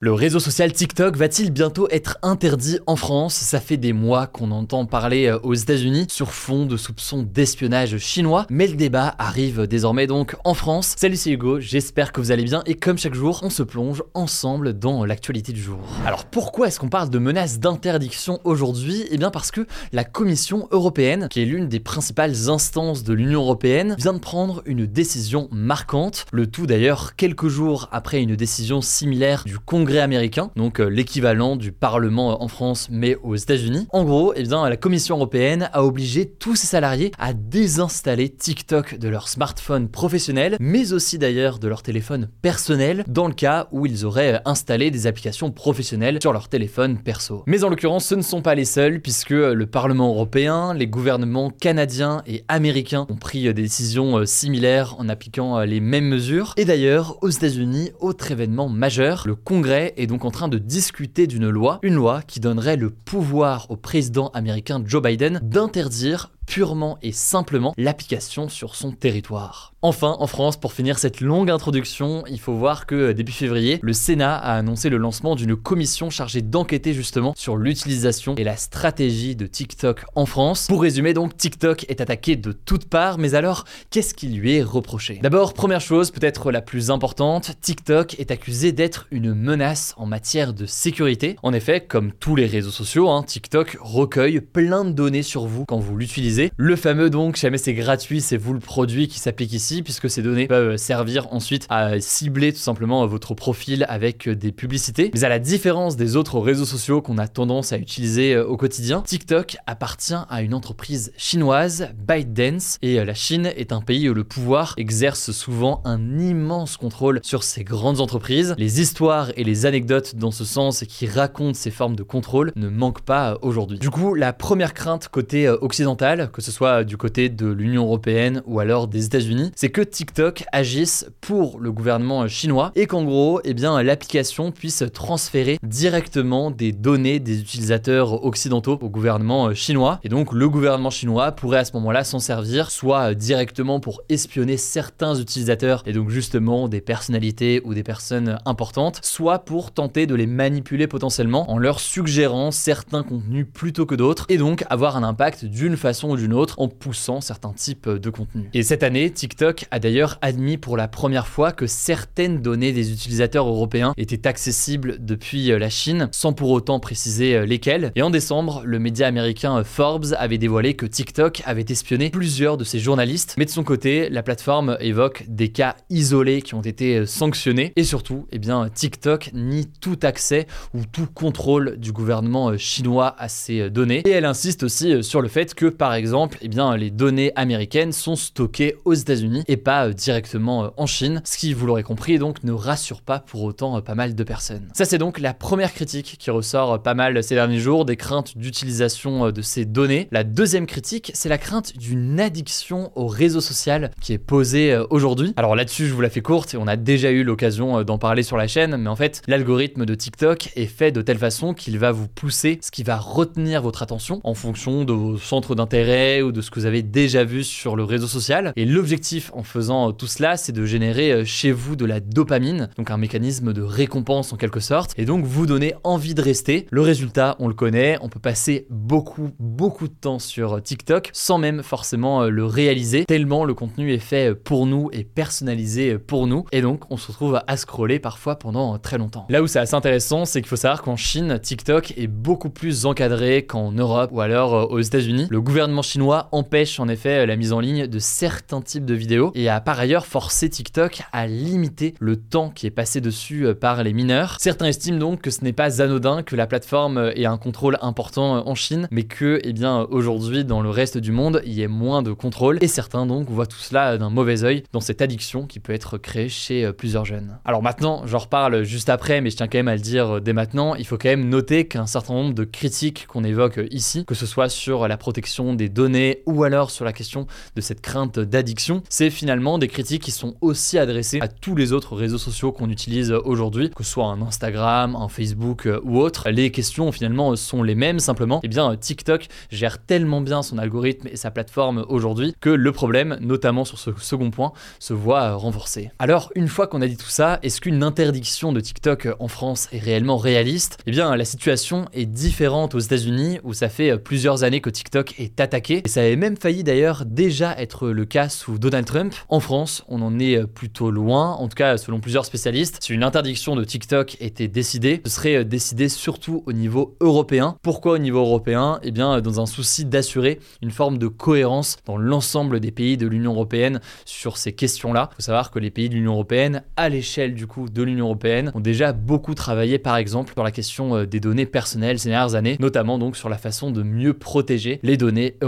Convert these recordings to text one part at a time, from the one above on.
Le réseau social TikTok va-t-il bientôt être interdit en France? Ça fait des mois qu'on entend parler euh, aux États-Unis sur fond de soupçons d'espionnage chinois, mais le débat arrive désormais donc en France. Salut c'est Hugo, j'espère que vous allez bien. Et comme chaque jour, on se plonge ensemble dans l'actualité du jour. Alors pourquoi est-ce qu'on parle de menaces d'interdiction aujourd'hui? Eh bien parce que la Commission européenne, qui est l'une des principales instances de l'Union européenne, vient de prendre une décision marquante, le tout d'ailleurs quelques jours après une décision similaire du Congrès américain, donc euh, l'équivalent du Parlement euh, en France mais aux États-Unis. En gros, eh la Commission européenne a obligé tous ses salariés à désinstaller TikTok de leur smartphone professionnel, mais aussi d'ailleurs de leur téléphone personnel, dans le cas où ils auraient euh, installé des applications professionnelles sur leur téléphone perso. Mais en l'occurrence, ce ne sont pas les seuls, puisque le Parlement européen, les gouvernements canadiens et américains ont pris des décisions similaires en appliquant les mêmes mesures. Et d'ailleurs, aux États-Unis, autre événement majeur, le Congrès est donc en train de discuter d'une loi, une loi qui donnerait le pouvoir au président américain Joe Biden d'interdire purement et simplement l'application sur son territoire. Enfin, en France, pour finir cette longue introduction, il faut voir que euh, début février, le Sénat a annoncé le lancement d'une commission chargée d'enquêter justement sur l'utilisation et la stratégie de TikTok en France. Pour résumer donc, TikTok est attaqué de toutes parts, mais alors, qu'est-ce qui lui est reproché? D'abord, première chose, peut-être la plus importante, TikTok est accusé d'être une menace en matière de sécurité. En effet, comme tous les réseaux sociaux, hein, TikTok recueille plein de données sur vous quand vous l'utilisez le fameux donc, jamais c'est gratuit, c'est vous le produit qui s'applique ici, puisque ces données peuvent servir ensuite à cibler tout simplement votre profil avec des publicités. Mais à la différence des autres réseaux sociaux qu'on a tendance à utiliser euh, au quotidien, TikTok appartient à une entreprise chinoise, ByteDance, et euh, la Chine est un pays où le pouvoir exerce souvent un immense contrôle sur ces grandes entreprises. Les histoires et les anecdotes dans ce sens qui racontent ces formes de contrôle ne manquent pas euh, aujourd'hui. Du coup, la première crainte côté occidental, que ce soit du côté de l'Union européenne ou alors des États-Unis, c'est que TikTok agisse pour le gouvernement chinois et qu'en gros, eh bien, l'application puisse transférer directement des données des utilisateurs occidentaux au gouvernement chinois. Et donc, le gouvernement chinois pourrait à ce moment-là s'en servir, soit directement pour espionner certains utilisateurs et donc justement des personnalités ou des personnes importantes, soit pour tenter de les manipuler potentiellement en leur suggérant certains contenus plutôt que d'autres et donc avoir un impact d'une façon ou d'une autre en poussant certains types de contenus. Et cette année, TikTok a d'ailleurs admis pour la première fois que certaines données des utilisateurs européens étaient accessibles depuis euh, la Chine, sans pour autant préciser euh, lesquelles. Et en décembre, le média américain euh, Forbes avait dévoilé que TikTok avait espionné plusieurs de ses journalistes, mais de son côté, la plateforme évoque des cas isolés qui ont été sanctionnés, et surtout, eh bien, TikTok nie tout accès ou tout contrôle du gouvernement chinois à ces données. Et elle insiste aussi sur le fait que, par exemple, exemple, eh bien, les données américaines sont stockées aux États-Unis et pas euh, directement euh, en Chine, ce qui, vous l'aurez compris, donc ne rassure pas pour autant euh, pas mal de personnes. Ça, c'est donc la première critique qui ressort pas mal ces derniers jours, des craintes d'utilisation de ces données. La deuxième critique, c'est la crainte d'une addiction au réseau social qui est posée aujourd'hui. Alors là-dessus, je vous la fais courte et on a déjà eu l'occasion d'en parler sur la chaîne, mais en fait, l'algorithme de TikTok est fait de telle façon qu'il va vous pousser ce qui va retenir votre attention en fonction de vos centres d'intérêt ou de ce que vous avez déjà vu sur le réseau social. Et l'objectif en faisant tout cela, c'est de générer euh, chez vous de la dopamine, donc un mécanisme de récompense en quelque sorte, et donc vous donner envie de rester. Le résultat, on le connaît, on peut passer beaucoup, beaucoup de temps sur TikTok sans même forcément euh, le réaliser, tellement le contenu est fait pour nous et personnalisé pour nous, et donc on se retrouve à scroller parfois pendant très longtemps. Là où c'est assez intéressant, c'est qu'il faut savoir qu'en Chine, TikTok est beaucoup plus encadré qu'en Europe ou alors euh, aux États-Unis. Le gouvernement chinois empêche en effet la mise en ligne de certains types de vidéos et a par ailleurs forcé TikTok à limiter le temps qui est passé dessus euh, par les mineurs. Certains estiment donc que ce n'est pas anodin que la plateforme ait un contrôle important en Chine, mais que, eh bien, aujourd'hui, dans le reste du monde, il y ait moins de contrôle. Et certains donc voient tout cela d'un mauvais oeil dans cette addiction qui peut être créée chez euh, plusieurs jeunes. Alors maintenant, j'en reparle juste après, mais je tiens quand même à le dire euh, dès maintenant, il faut quand même noter qu'un certain nombre de critiques qu'on évoque ici, que ce soit sur la protection des données ou alors sur la question de cette crainte d'addiction, c'est finalement des critiques qui sont aussi adressées à tous les autres réseaux sociaux qu'on utilise aujourd'hui, que ce soit un Instagram, un Facebook euh, ou autre. Les questions finalement sont les mêmes, simplement, eh bien TikTok gère tellement bien son algorithme et sa plateforme aujourd'hui que le problème, notamment sur ce second point, se voit renforcé. Alors, une fois qu'on a dit tout ça, est-ce qu'une interdiction de TikTok en France est réellement réaliste? Eh bien, la situation est différente aux États-Unis où ça fait plusieurs années que TikTok est attaqué et ça avait même failli d'ailleurs déjà être le cas sous Donald Trump. En France, on en est plutôt loin, en tout cas selon plusieurs spécialistes. Si une interdiction de TikTok était décidée, ce serait décidé surtout au niveau européen. Pourquoi au niveau européen? Eh bien, dans un souci d'assurer une forme de cohérence dans l'ensemble des pays de l'Union européenne sur ces questions-là. Il faut savoir que les pays de l'Union européenne, à l'échelle du coup de l'Union européenne, ont déjà beaucoup travaillé par exemple sur la question euh, des données personnelles ces dernières années, notamment donc sur la façon de mieux protéger les données européennes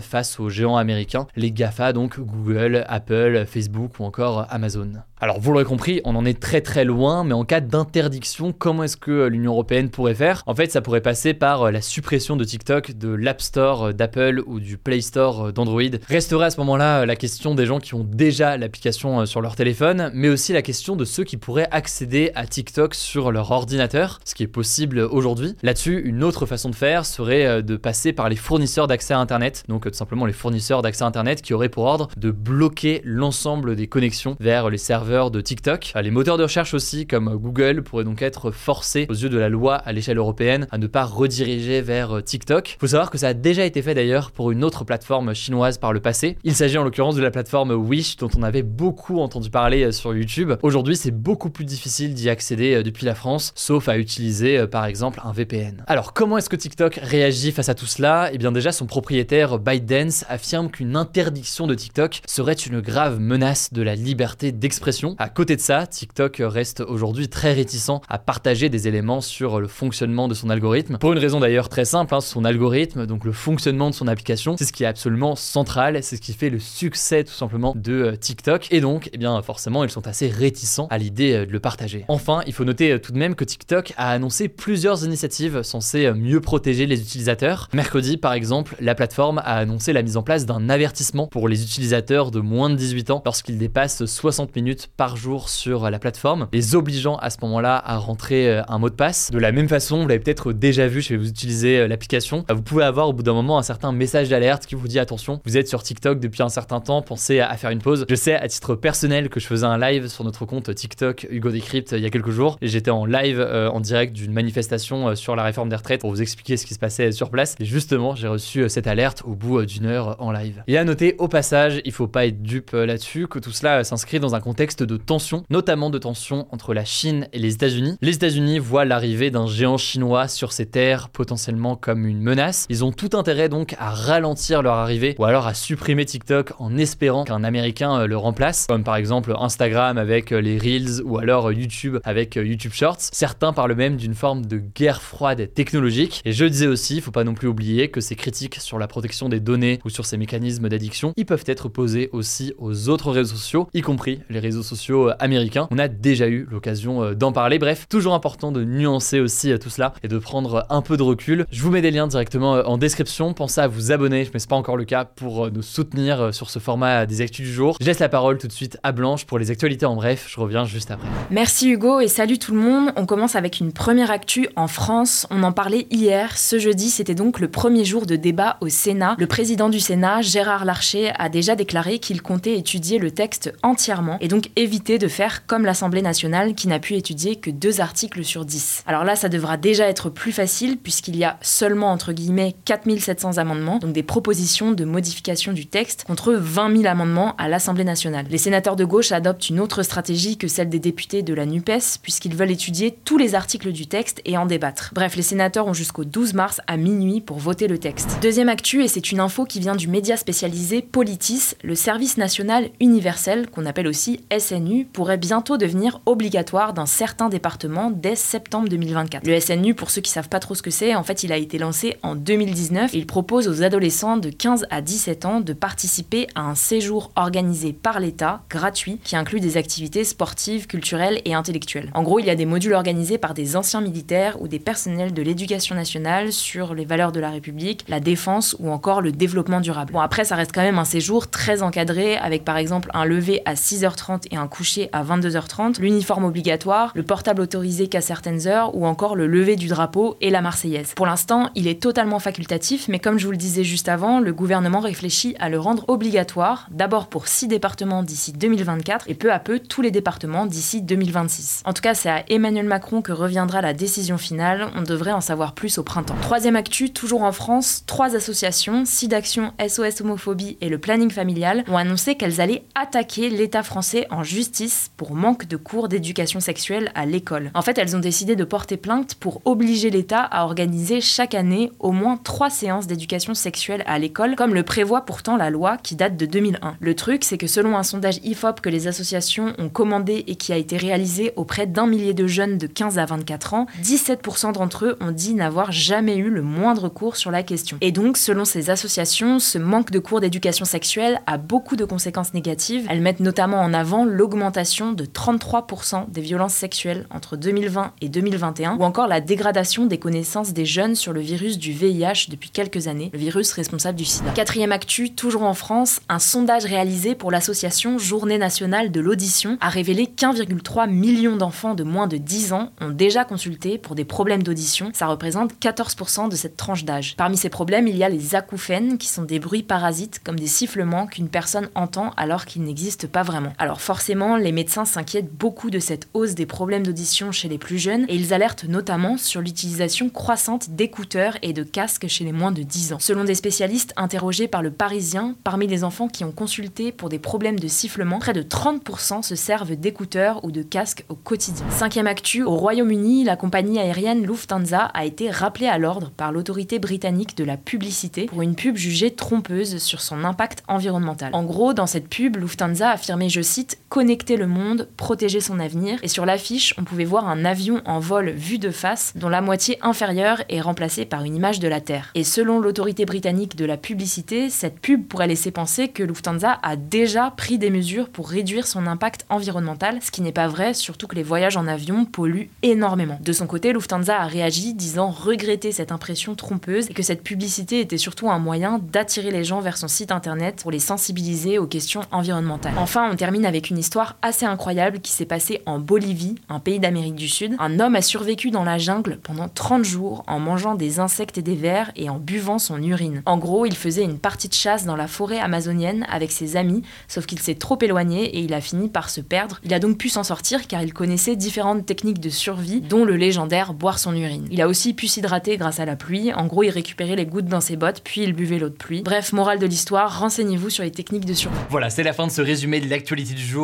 face aux géants américains, les GAFA donc Google, Apple, Facebook ou encore Amazon. Alors vous l'aurez compris, on en est très très loin, mais en cas d'interdiction, comment est-ce que euh, l'Union européenne pourrait faire? En fait, ça pourrait passer par euh, la suppression de TikTok de l'App Store d'Apple ou du Play Store d'Android. Resterait à ce moment-là la question des gens qui ont déjà l'application sur leur téléphone, mais aussi la question de ceux qui pourraient accéder à TikTok sur leur ordinateur, ce qui est possible aujourd'hui. Là-dessus, une autre façon de faire serait de passer par les fournisseurs d'accès à Internet, donc tout simplement les fournisseurs d'accès à Internet qui auraient pour ordre de bloquer l'ensemble des connexions vers les serveurs de TikTok. Les moteurs de recherche aussi, comme Google, pourraient donc être forcés aux yeux de la loi à l'échelle européenne à ne pas rediriger vers TikTok. Faut savoir que ça a déjà été fait d'ailleurs pour une autre plateforme chinoise par le passé. Il s'agit en l'occurrence de la plateforme Wish dont on avait beaucoup entendu parler sur YouTube. Aujourd'hui, c'est beaucoup plus difficile d'y accéder depuis la France, sauf à utiliser par exemple un VPN. Alors, comment est-ce que TikTok réagit face à tout cela? Eh bien déjà, son propriétaire ByteDance affirme qu'une interdiction de TikTok serait une grave menace de la liberté d'expression. À côté de ça, TikTok reste aujourd'hui très réticent à partager des éléments sur le fonctionnement de son algorithme. Pour une raison d'ailleurs très simple, hein, son algorithme, donc le fonctionnement de son application, c'est ce qui est absolument central, c'est ce qui fait le succès tout simplement de euh, TikTok. Et donc, eh bien forcément, ils sont assez réticents à l'idée euh, de le partager. Enfin, il faut noter euh, tout de même que TikTok a annoncé plusieurs initiatives censées mieux protéger les utilisateurs. Mercredi, par exemple, la plateforme a annoncé la mise en place d'un avertissement pour les utilisateurs de moins de 18 ans lorsqu'ils dépassent 60 minutes par jour sur la plateforme, les obligeant à ce moment-là à rentrer euh, un mot de passe. De la même façon, vous l'avez peut-être déjà vu si vous utilisez euh, l'application, vous pouvez avoir au bout d'un moment un certain message d'alerte qui vous dit attention, vous êtes sur TikTok depuis un certain temps, pensez à faire une pause. Je sais à titre personnel que je faisais un live sur notre compte TikTok Hugo Decrypt il y a quelques jours et j'étais en live euh, en direct d'une manifestation sur la réforme des retraites pour vous expliquer ce qui se passait sur place et justement j'ai reçu cette alerte au bout d'une heure en live. Et à noter au passage, il faut pas être dupe là-dessus, que tout cela s'inscrit dans un contexte de tension, notamment de tension entre la Chine et les États-Unis. Les États-Unis voient l'arrivée d'un géant chinois sur ces terres potentiellement comme une menace. Ils ont tout intérêt donc à ralentir leur arrivée ou alors à supprimer TikTok en espérant qu'un Américain euh, le remplace, comme par exemple Instagram avec euh, les Reels ou alors euh, YouTube avec YouTube Shorts. Certains parlent même d'une forme de guerre froide technologique. Et je disais aussi, il faut pas non plus oublier que ces critiques sur la protection des données ou sur ces mécanismes d'addiction, ils peuvent être posés aussi aux autres réseaux sociaux, y compris les réseaux sociaux euh, américains. On a déjà eu l'occasion euh, d'en parler. Bref, toujours important de nuancer aussi euh, tout cela et de prendre un peu de recul. Je vous mets des liens directement en description. Pensez à vous abonner, mais c'est pas encore le cas, pour nous soutenir sur ce format des actus du jour. Je laisse la parole tout de suite à Blanche pour les actualités en bref. Je reviens juste après. Merci Hugo et salut tout le monde. On commence avec une première actu en France. On en parlait hier. Ce jeudi, c'était donc le premier jour de débat au Sénat. Le président du Sénat, Gérard Larcher, a déjà déclaré qu'il comptait étudier le texte entièrement et donc éviter de faire comme l'Assemblée nationale qui n'a pu étudier que deux articles sur 10. Alors là, ça devra déjà être plus facile puisqu'il y a seulement entre guillemets 4700 amendements, donc des propositions de modification du texte, contre 20 000 amendements à l'Assemblée nationale. Les sénateurs de gauche adoptent une autre stratégie que celle des députés de la NUPES puisqu'ils veulent étudier tous les articles du texte et en débattre. Bref, les sénateurs ont jusqu'au 12 mars à minuit pour voter le texte. Deuxième actu, et c'est une info qui vient du média spécialisé Politis, le service national universel, qu'on appelle aussi SNU, pourrait bientôt devenir obligatoire dans certains départements dès septembre 2024. Le SNU, pour ceux qui savent pas trop ce que c'est, en fait, il a été lancé en 2019 et il propose aux adolescents de 15 à 17 ans de participer à un séjour organisé par l'État, gratuit, qui inclut des activités sportives, culturelles et intellectuelles. En gros, il y a des modules organisés par des anciens militaires ou des personnels de l'éducation nationale sur les valeurs de la République, la défense ou encore le développement durable. Bon, après, ça reste quand même un séjour très encadré avec par exemple un lever à 6h30 et un coucher à 22h30, l'uniforme obligatoire, le portable autorisé qu'à certaines heures ou encore le lever du drapeau et la Marseillaise. Pour l'instant, il est totalement facultatif, mais comme je vous le disais juste avant, le gouvernement réfléchit à le rendre obligatoire, d'abord pour 6 départements d'ici 2024 et peu à peu tous les départements d'ici 2026. En tout cas, c'est à Emmanuel Macron que reviendra la décision finale, on devrait en savoir plus au printemps. Troisième actu, toujours en France, trois associations, SIDAction, SOS Homophobie et le Planning Familial, ont annoncé qu'elles allaient attaquer l'État français en justice pour manque de cours d'éducation sexuelle à l'école. En fait, elles ont décidé de porter plainte pour obliger l'État à organiser chaque année au moins trois séances d'éducation sexuelle à l'école, comme le prévoit pourtant la loi qui date de 2001. Le truc, c'est que selon un sondage IFOP que les associations ont commandé et qui a été réalisé auprès d'un millier de jeunes de 15 à 24 ans, 17% d'entre eux ont dit n'avoir jamais eu le moindre cours sur la question. Et donc, selon ces associations, ce manque de cours d'éducation sexuelle a beaucoup de conséquences négatives. Elles mettent notamment en avant l'augmentation de 33% des violences sexuelles entre 2020 et 2021, ou encore la dégradation des connaissances des jeunes sur le virus du VIH depuis quelques années, le virus responsable du sida. Quatrième actu, toujours en France, un sondage réalisé pour l'association Journée nationale de l'audition a révélé qu'1,3 million d'enfants de moins de 10 ans ont déjà consulté pour des problèmes d'audition. Ça représente 14% de cette tranche d'âge. Parmi ces problèmes, il y a les acouphènes, qui sont des bruits parasites comme des sifflements qu'une personne entend alors qu'ils n'existent pas vraiment. Alors forcément, les médecins s'inquiètent beaucoup de cette hausse des problèmes d'audition chez les plus jeunes et ils alertent notamment sur l'utilisation croissante d'écouteurs et de casques chez les moins de 10 ans. Selon des spécialistes interrogés par le Parisien, parmi les enfants qui ont consulté pour des problèmes de sifflement, près de 30% se servent d'écouteurs ou de casques au quotidien. Cinquième actu, au Royaume-Uni, la compagnie aérienne Lufthansa a été rappelée à l'ordre par l'autorité britannique de la publicité pour une pub jugée trompeuse sur son impact environnemental. En gros, dans cette pub, Lufthansa affirmait, je cite, connecter le monde, protéger son avenir, et sur l'affiche, on pouvait voir un avion en vol vu de face, dont la moitié inférieure est remplacée par une image de la Terre. Et selon l'autorité britannique de la publicité, cette pub pourrait laisser penser que Lufthansa a déjà pris des mesures pour réduire son impact environnemental, ce qui n'est pas vrai, surtout que les voyages en avion polluent énormément. De son côté, Lufthansa a réagi disant regretter cette impression trompeuse et que cette publicité était surtout un moyen d'attirer les gens vers son site internet pour les sensibiliser aux questions environnementales. Enfin, on termine avec une histoire assez incroyable qui s'est passée en Bolivie, un pays d'Amérique du Sud. Un homme a survécu dans la jungle pendant 30 jours en mangeant des insectes et des vers et en buvant son urine. En gros, il faisait une partie de chasse dans la forêt amazonienne avec ses amis, sauf qu'il s'est trop éloigné et il a fini par se perdre. Il a donc pu s'en sortir car il connaissait différentes techniques de survie, dont le légendaire boire son urine. Il a aussi pu s'hydrater grâce à la pluie. En gros, il récupérait les gouttes dans ses bottes, puis il buvait l'eau de pluie. Bref, morale de l'histoire, renseignez-vous sur les techniques de survie. Voilà, c'est la fin de ce résumé de l'actualité du jour.